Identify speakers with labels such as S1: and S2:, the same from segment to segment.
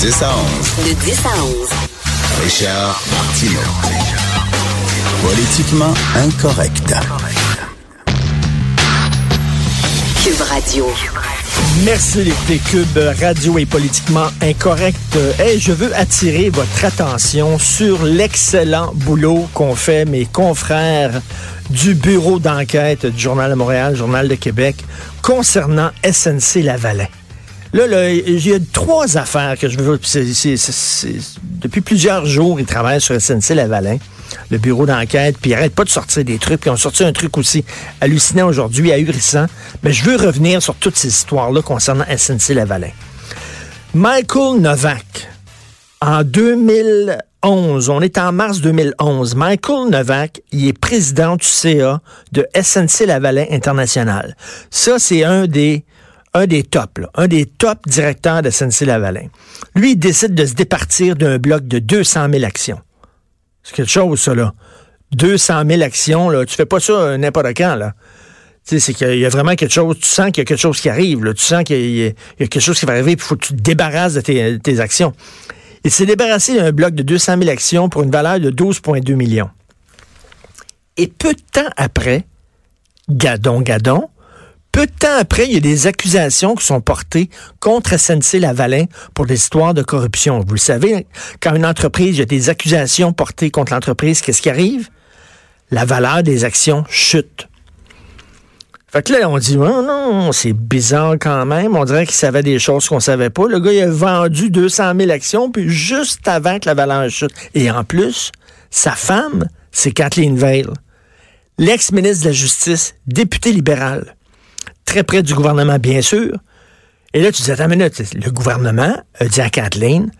S1: 10 à 11.
S2: De 10 à 11.
S1: Richard Martineau. Politiquement incorrect.
S2: Cube Radio.
S3: Merci d'écouter Cube Radio est politiquement incorrect. Et je veux attirer votre attention sur l'excellent boulot qu'ont fait mes confrères du bureau d'enquête du Journal de Montréal, Journal de Québec, concernant SNC Lavalin. Là, là, il y a trois affaires que je veux. c'est- c'est- depuis plusieurs jours, ils travaillent sur SNC Lavalin, le bureau d'enquête, puis ils n'arrêtent pas de sortir des trucs. Puis ils ont sorti un truc aussi hallucinant aujourd'hui, ahurissant. Mais je veux revenir sur toutes ces histoires-là concernant SNC Lavalin. Michael Novak, en 2011, on est en mars 2011, Michael Novak, il est président du CA de SNC Lavalin International. Ça, c'est un des, un des tops, un des top directeurs de SNC Lavalin. Lui, il décide de se départir d'un bloc de 200 000 actions. C'est quelque chose, ça, là. 200 000 actions, là. Tu fais pas ça euh, n'importe quand, là. Tu sais, c'est qu'il y a vraiment quelque chose, tu sens qu'il y a quelque chose qui arrive. Tu sens qu'il y, a- quelque chose qui va arriver, il faut que tu te débarrasses de tes, de tes actions. Il s'est débarrassé d'un bloc de 200 000 actions pour une valeur de 12,2 millions. Et peu de temps après, gadon, gadon, peu de temps après, il y a des accusations qui sont portées contre SNC Lavalin pour des histoires de corruption. Vous le savez, quand une entreprise, il y a des accusations portées contre l'entreprise, qu'est-ce qui arrive? La valeur des actions chute. Fait que là, on dit, oh non, c'est bizarre quand même. On dirait qu'il savait des choses qu'on savait pas. Le gars, il a vendu 200 000 actions, puis juste avant que la valeur chute. Et en plus, sa femme, c'est Kathleen Veil, l'ex-ministre de la Justice, députée libérale, très près du gouvernement, bien sûr. Et là, tu dis, attends une minute, le gouvernement a dit à Kathleen,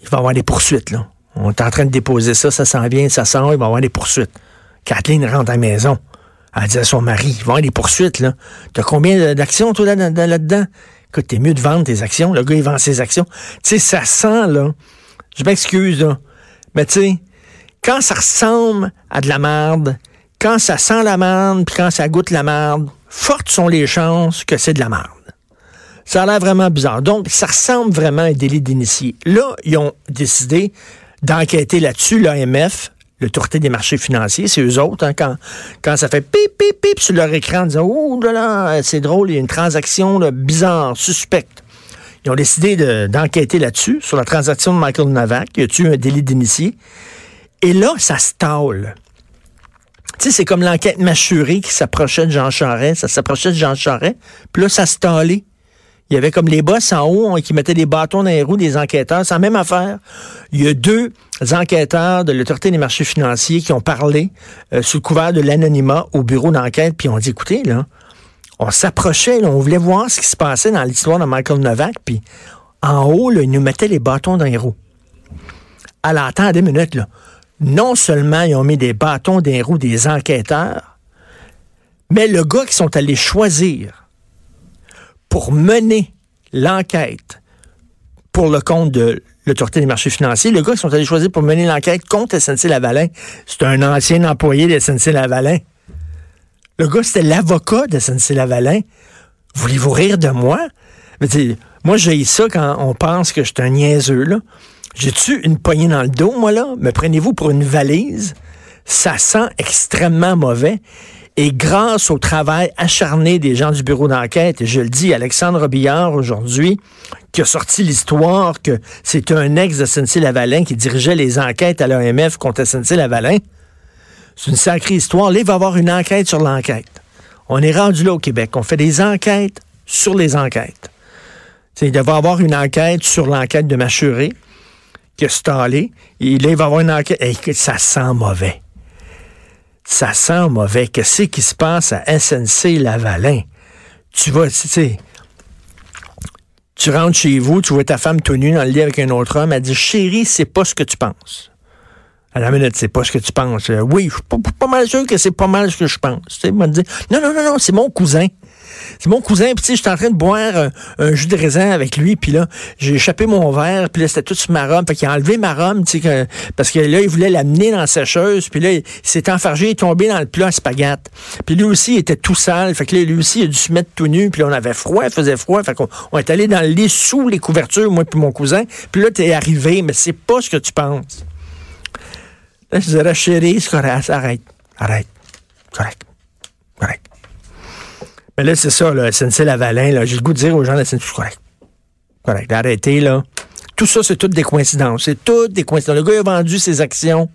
S3: il va y avoir des poursuites, là. On est en train de déposer ça, ça s'en vient, ça sort, il va y avoir des poursuites. Kathleen rentre à la maison. Elle dit à son mari, il va y avoir des poursuites, là. T'as combien d'actions, toi, là- là- là-dedans? Écoute, t'es mieux de vendre tes actions. Le gars, il vend ses actions. Tu sais, ça sent, là. Je m'excuse, là. Mais tu sais, quand ça ressemble à de la merde, quand ça sent la merde, puis quand ça goûte la merde, fortes sont les chances que c'est de la merde. Ça a l'air vraiment bizarre. Donc, ça ressemble vraiment à un délit d'initié. Là, ils ont décidé d'enquêter là-dessus, l'AMF, l'autorité des marchés financiers, c'est eux autres, hein, quand, ça fait pip, pip, pip sur leur écran, en disant, oh là là, c'est drôle, il y a une transaction bizarre, suspecte. Ils ont décidé de- d'enquêter là-dessus, sur la transaction de Michael Novak. Y a-tu un délit d'initié? Et là, ça se tâle. Tu sais, c'est comme l'enquête mâchurée qui s'approchait de Jean Charest. Ça s'approchait de Jean Charest. Puis là, ça se. Il y avait comme les boss en haut hein, qui mettaient des bâtons dans les roues des enquêteurs. C'est la même affaire. Il y a deux enquêteurs de l'Autorité des marchés financiers qui ont parlé euh, sous le couvert de l'anonymat au bureau d'enquête, puis ont dit, écoutez, là, on s'approchait, on voulait voir ce qui se passait dans l'histoire de Michael Novak, puis en haut, là, ils nous mettaient les bâtons dans les roues. Alors, attends des minutes, là. Non seulement ils ont mis des bâtons les roues des enquêteurs, mais le gars qui sont allés choisir pour mener l'enquête pour le compte de l'autorité des marchés financiers, le gars qui sont allés choisir pour mener l'enquête contre SNC Lavalin, c'est un ancien employé de SNC Lavalin. Le gars, c'était l'avocat de SNC Lavalin. Voulez-vous rire de moi? Sais, moi, j'ai ça quand on pense que je suis un niaiseux, là. J'ai-tu une poignée dans le dos, moi, là? Me prenez-vous pour une valise? Ça sent extrêmement mauvais. Et grâce au travail acharné des gens du bureau d'enquête, et je le dis, Alexandre Robillard aujourd'hui, qui a sorti l'histoire que c'est un ex de SNC-Lavalin qui dirigeait les enquêtes à l'OMF contre SNC-Lavalin, c'est une sacrée histoire. Là, il va y avoir une enquête sur l'enquête. On est rendu là au Québec. On fait des enquêtes sur les enquêtes. Il devrait y avoir une enquête sur l'enquête de Machuré qui a stallé. Et là, il va avoir une enquête. Et ça sent mauvais. ça sent mauvais. Qu'est-ce qui se passe à SNC Lavalin? Tu vas, tu sais, tu rentres chez vous, tu vois ta femme tout nue dans le lit avec un autre homme, elle dit, chérie, c'est pas ce que tu penses. À la minute, c'est pas ce que tu penses. Euh, oui, je suis pas, mal sûr que c'est pas mal ce que je pense. Tu sais, moi, dire, non, non, non, non, c'est mon cousin. C'est mon cousin, puis tu sais, j'étais en train de boire un, un jus de raisin avec lui, puis là, j'ai échappé mon verre, puis là, c'était tout sur ma robe, fait qu'il a enlevé ma robe, tu sais, parce que là, il voulait l'amener dans la sécheuse, puis là, il s'est enfargé, il est tombé dans le plat à spaghetti. Puis lui aussi, il était tout sale, fait que là, lui aussi, il a dû se mettre tout nu, puis on avait froid, il faisait froid, fait qu'on on est allé dans le lit sous les couvertures, moi puis mon cousin, puis là, t'es arrivé, mais c'est pas ce que tu penses. Là, je dirais, chérie, c'est correct, arrête, arrête, correct, correct. Mais là, c'est ça, là, SNC Lavalin, là, j'ai le goût de dire aux gens SNC, c'est correct, correct, arrêtez, là. Tout ça, c'est toutes des coïncidences, c'est toutes des coïncidences. Le gars a vendu ses actions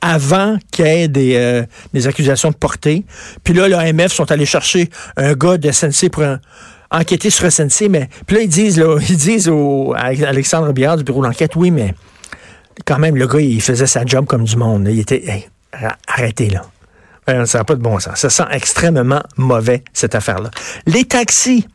S3: avant qu'il y ait des, euh, des accusations de portée. Puis là, l'AMF sont allés chercher un gars de SNC pour enquêter sur SNC, mais puis là, ils disent, là, ils disent au, à Alexandre Biard du bureau d'enquête, oui, mais quand même, le gars, il faisait sa job comme du monde. Il était. hey, arrêtez, là. Ça n'a pas de bon sens. Ça sent extrêmement mauvais, cette affaire-là. Les taxis.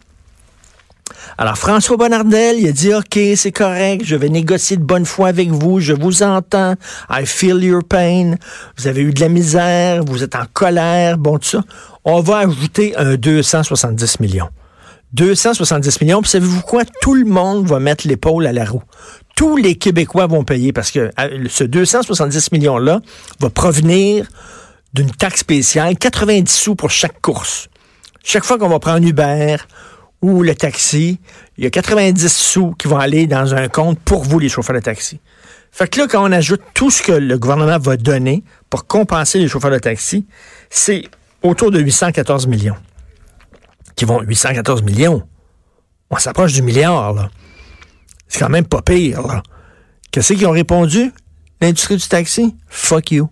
S3: Alors, François Bonnardel, il a dit, OK, c'est correct, je vais négocier de bonne foi avec vous, je vous entends, I feel your pain, vous avez eu de la misère, vous êtes en colère, bon, tout ça. On va ajouter un 270 millions. 270 millions, puis savez-vous quoi? Tout le monde va mettre l'épaule à la roue. Tous les Québécois vont payer parce que euh, ce 270 millions-là va provenir d'une taxe spéciale, 90 sous pour chaque course. Chaque fois qu'on va prendre Uber ou le taxi, il y a 90 sous qui vont aller dans un compte pour vous, les chauffeurs de taxi. Fait que là, quand on ajoute tout ce que le gouvernement va donner pour compenser les chauffeurs de taxi, c'est autour de 814 millions. Qui vont 814 millions. On s'approche du milliard, là. C'est quand même pas pire, là. Qu'est-ce qu'ils ont répondu? L'industrie du taxi? Fuck you.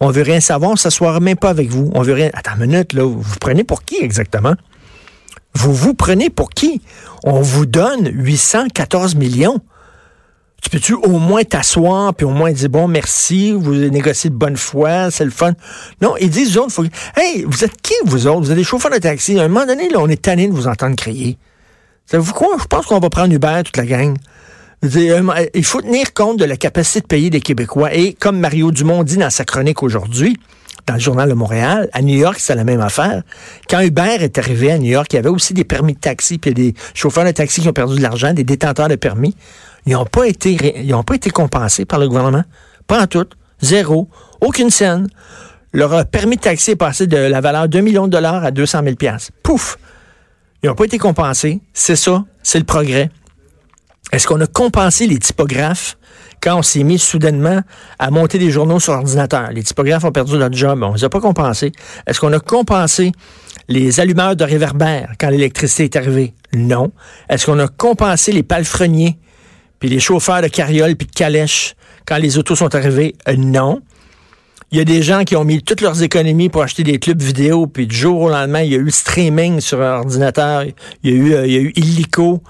S3: On veut rien savoir, on s'assoira même pas avec vous. On veut rien. Attends une minute, là. Vous vous prenez pour qui exactement? Vous vous prenez pour qui? On vous donne 814 millions. Tu peux-tu au moins t'asseoir puis au moins dire bon merci, vous négociez de bonne foi, c'est le fun. Non, ils disent aux autres, faut... hey, vous êtes qui vous autres? Vous êtes des chauffeurs de taxi. À un moment donné, là, on est tanné de vous entendre crier. Savez-vous quoi? Je pense qu'on va prendre Uber toute la gang. Euh, Il faut tenir compte de la capacité de payer des Québécois. Et comme Mario Dumont dit dans sa chronique aujourd'hui, dans le journal de Montréal, à New York, c'est la même affaire. Quand Uber est arrivé à New York, il y avait aussi des permis de taxi, puis des chauffeurs de taxi qui ont perdu de l'argent, des détenteurs de permis. Ils n'ont pas été, ont pas été compensés par le gouvernement. Pas en tout. Zéro. Aucune scène. Leur euh, permis de taxi est passé de la valeur d'un million de dollars à 200 000 piastres. Pouf! Ils n'ont pas été compensés. C'est ça. C'est le progrès. Est-ce qu'on a compensé les typographes quand on s'est mis soudainement à monter des journaux sur ordinateur? Les typographes ont perdu leur job. On ne les a pas compensés. Est-ce qu'on a compensé les allumeurs de réverbères quand l'électricité est arrivée? Non. Est-ce qu'on a compensé les palefreniers puis les chauffeurs de carrioles puis de calèches quand les autos sont arrivés? Euh, non. Il y a des gens qui ont mis toutes leurs économies pour acheter des clubs vidéo, puis du jour au lendemain, il y a eu le streaming sur un ordinateur, il y a eu, euh, il y a eu Illico,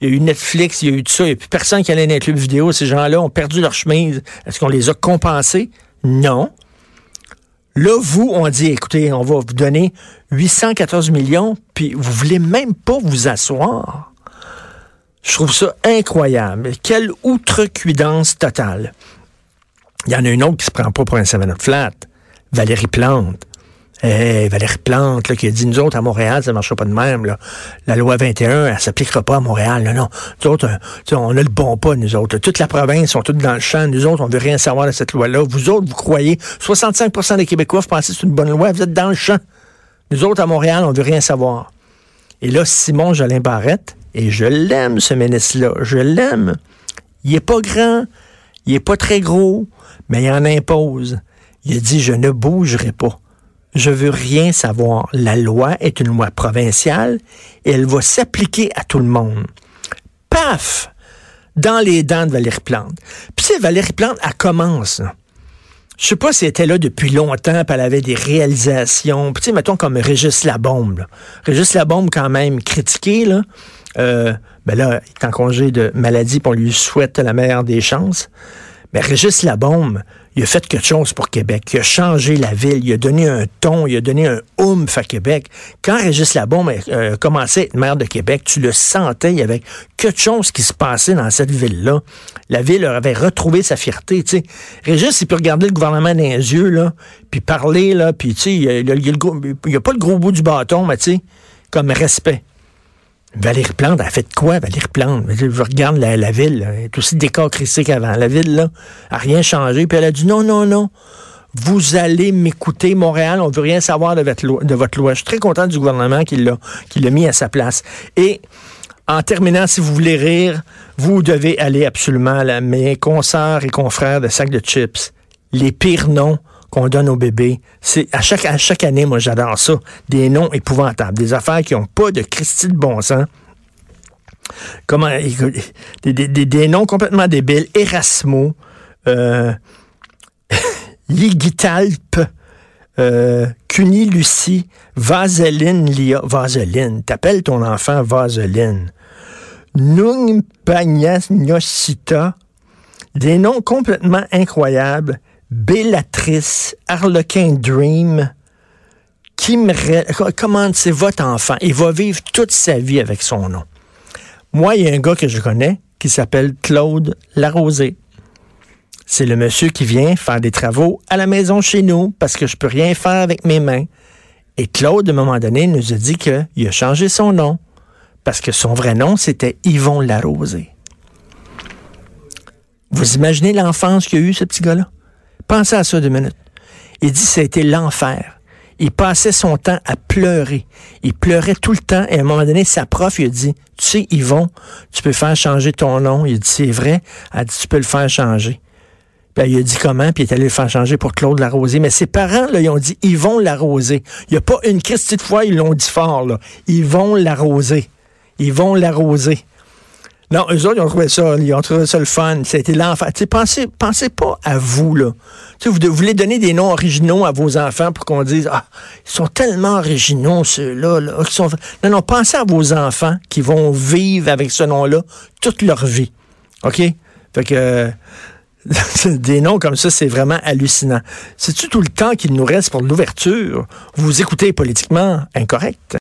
S3: il y a eu Netflix, il y a eu tout ça, il n'y a plus personne qui allait dans les clubs vidéo. Ces gens-là ont perdu leur chemise. Est-ce qu'on les a compensés? Non. Là, vous, on dit, écoutez, on va vous donner 814 millions, puis vous voulez même pas vous asseoir. Je trouve ça incroyable. Quelle outrecuidance totale. Il y en a une autre qui se prend pas pour un 7-up flat. Valérie Plante. Hey, Valérie Plante, là, qui a dit, nous autres, à Montréal, ça ne marchera pas de même. Là. La loi 21, elle s'appliquera pas à Montréal. Non, non. Nous autres, euh, on a le bon pas, nous autres. Toute la province sont toutes dans le champ. Nous autres, on veut rien savoir de cette loi-là. Vous autres, vous croyez, 65% des Québécois, vous pensez que c'est une bonne loi, vous êtes dans le champ. Nous autres, à Montréal, on veut rien savoir. Et là, Simon Jolin Barrette, et je l'aime, ce ministre-là, je l'aime. Il est pas grand, il est pas très gros, mais il en impose. Il a dit, je ne bougerai pas. Je veux rien savoir. La loi est une loi provinciale et elle va s'appliquer à tout le monde. Paf! Dans les dents de Valérie Plante. Puis c'est Valérie Plante, elle commence. Je sais pas si elle était là depuis longtemps, puis elle avait des réalisations. Puis tu sais, mettons comme Régis Labombe. Là. Régis Labombe, quand même, critiqué, là. Euh, ben là, il est en congé de maladie, puis on lui souhaite la meilleure des chances. Mais Régis Labombe, il a fait quelque chose pour Québec. Il a changé la ville. Il a donné un ton. Il a donné un oomph à Québec. Quand Régis Labombe euh, commençait à être maire de Québec, tu le sentais. Il y avait quelque chose qui se passait dans cette ville-là. La ville avait retrouvé sa fierté. Tu sais. Régis, il peut regarder le gouvernement dans les yeux, là, puis parler, là, puis il n'y a, pas le gros bout du bâton, mais comme respect. Valérie Plante, elle a fait quoi, Valérie Plante? Je regarde la, ville, elle est aussi décacristique qu'avant. La ville, là, a rien changé. Puis elle a dit non, non, non. Vous allez m'écouter, Montréal, on veut rien savoir de votre, loi. Je suis très content du gouvernement qui l'a, qui l'a mis à sa place. Et en terminant, si vous voulez rire, vous devez aller absolument à mes consoeurs et confrères de sacs de chips. Les pires noms qu'on donne aux bébés. C'est à chaque, à chaque année, moi j'adore ça. Des noms épouvantables, des affaires qui n'ont pas de Christie de bon sens. Comment, des, des, des, noms complètement débiles. Erasmo, euh, Yigitalp, euh, Lucie, Vaseline Lia. Vaseline, t'appelles ton enfant Vaseline. Nungpagnosita. Des noms complètement incroyables. Bellatrice, Harlequin Dream, Kim comment c'est votre enfant? Il va vivre toute sa vie avec son nom. Moi, il y a un gars que je connais qui s'appelle Claude Larosé. C'est le monsieur qui vient faire des travaux à la maison chez nous parce que je peux rien faire avec mes mains. Et Claude, à un moment donné, nous a dit qu'il a changé son nom parce que son vrai nom, c'était Yvon Larosé. Vous imaginez l'enfance qu'il a eu, ce petit gars-là? Pensez à ça deux minutes. Il dit ça a été l'enfer. Il passait son temps à pleurer. Il pleurait tout le temps et à un moment donné, sa prof, il a dit, tu sais, Yvon, tu peux faire changer ton nom. Il a dit, c'est vrai. Elle a dit, tu peux le faire changer. Puis il a dit comment, puis il est allé le faire changer pour Claude Larosé. Mais ses parents, là, ils ont dit Yvon Larosé. Il n'y a pas une Christie de fois, ils l'ont dit fort, là. Yvon Larosé. Yvon Larosé. Non, eux autres, ils ont trouvé ça, ils ont trouvé ça le fun. C'était l'enfant. pensez, pensez pas à vous, là. vous, vous voulez donner des noms originaux à vos enfants pour qu'on dise, ah, ils sont tellement originaux, ceux-là. Non, non, pensez à vos enfants qui vont vivre avec ce nom-là toute leur vie. OK? Fait que, des noms comme ça, c'est vraiment hallucinant. C'est-tu tout le temps qu'il nous reste pour l'ouverture? Vous écoutez politiquement incorrect?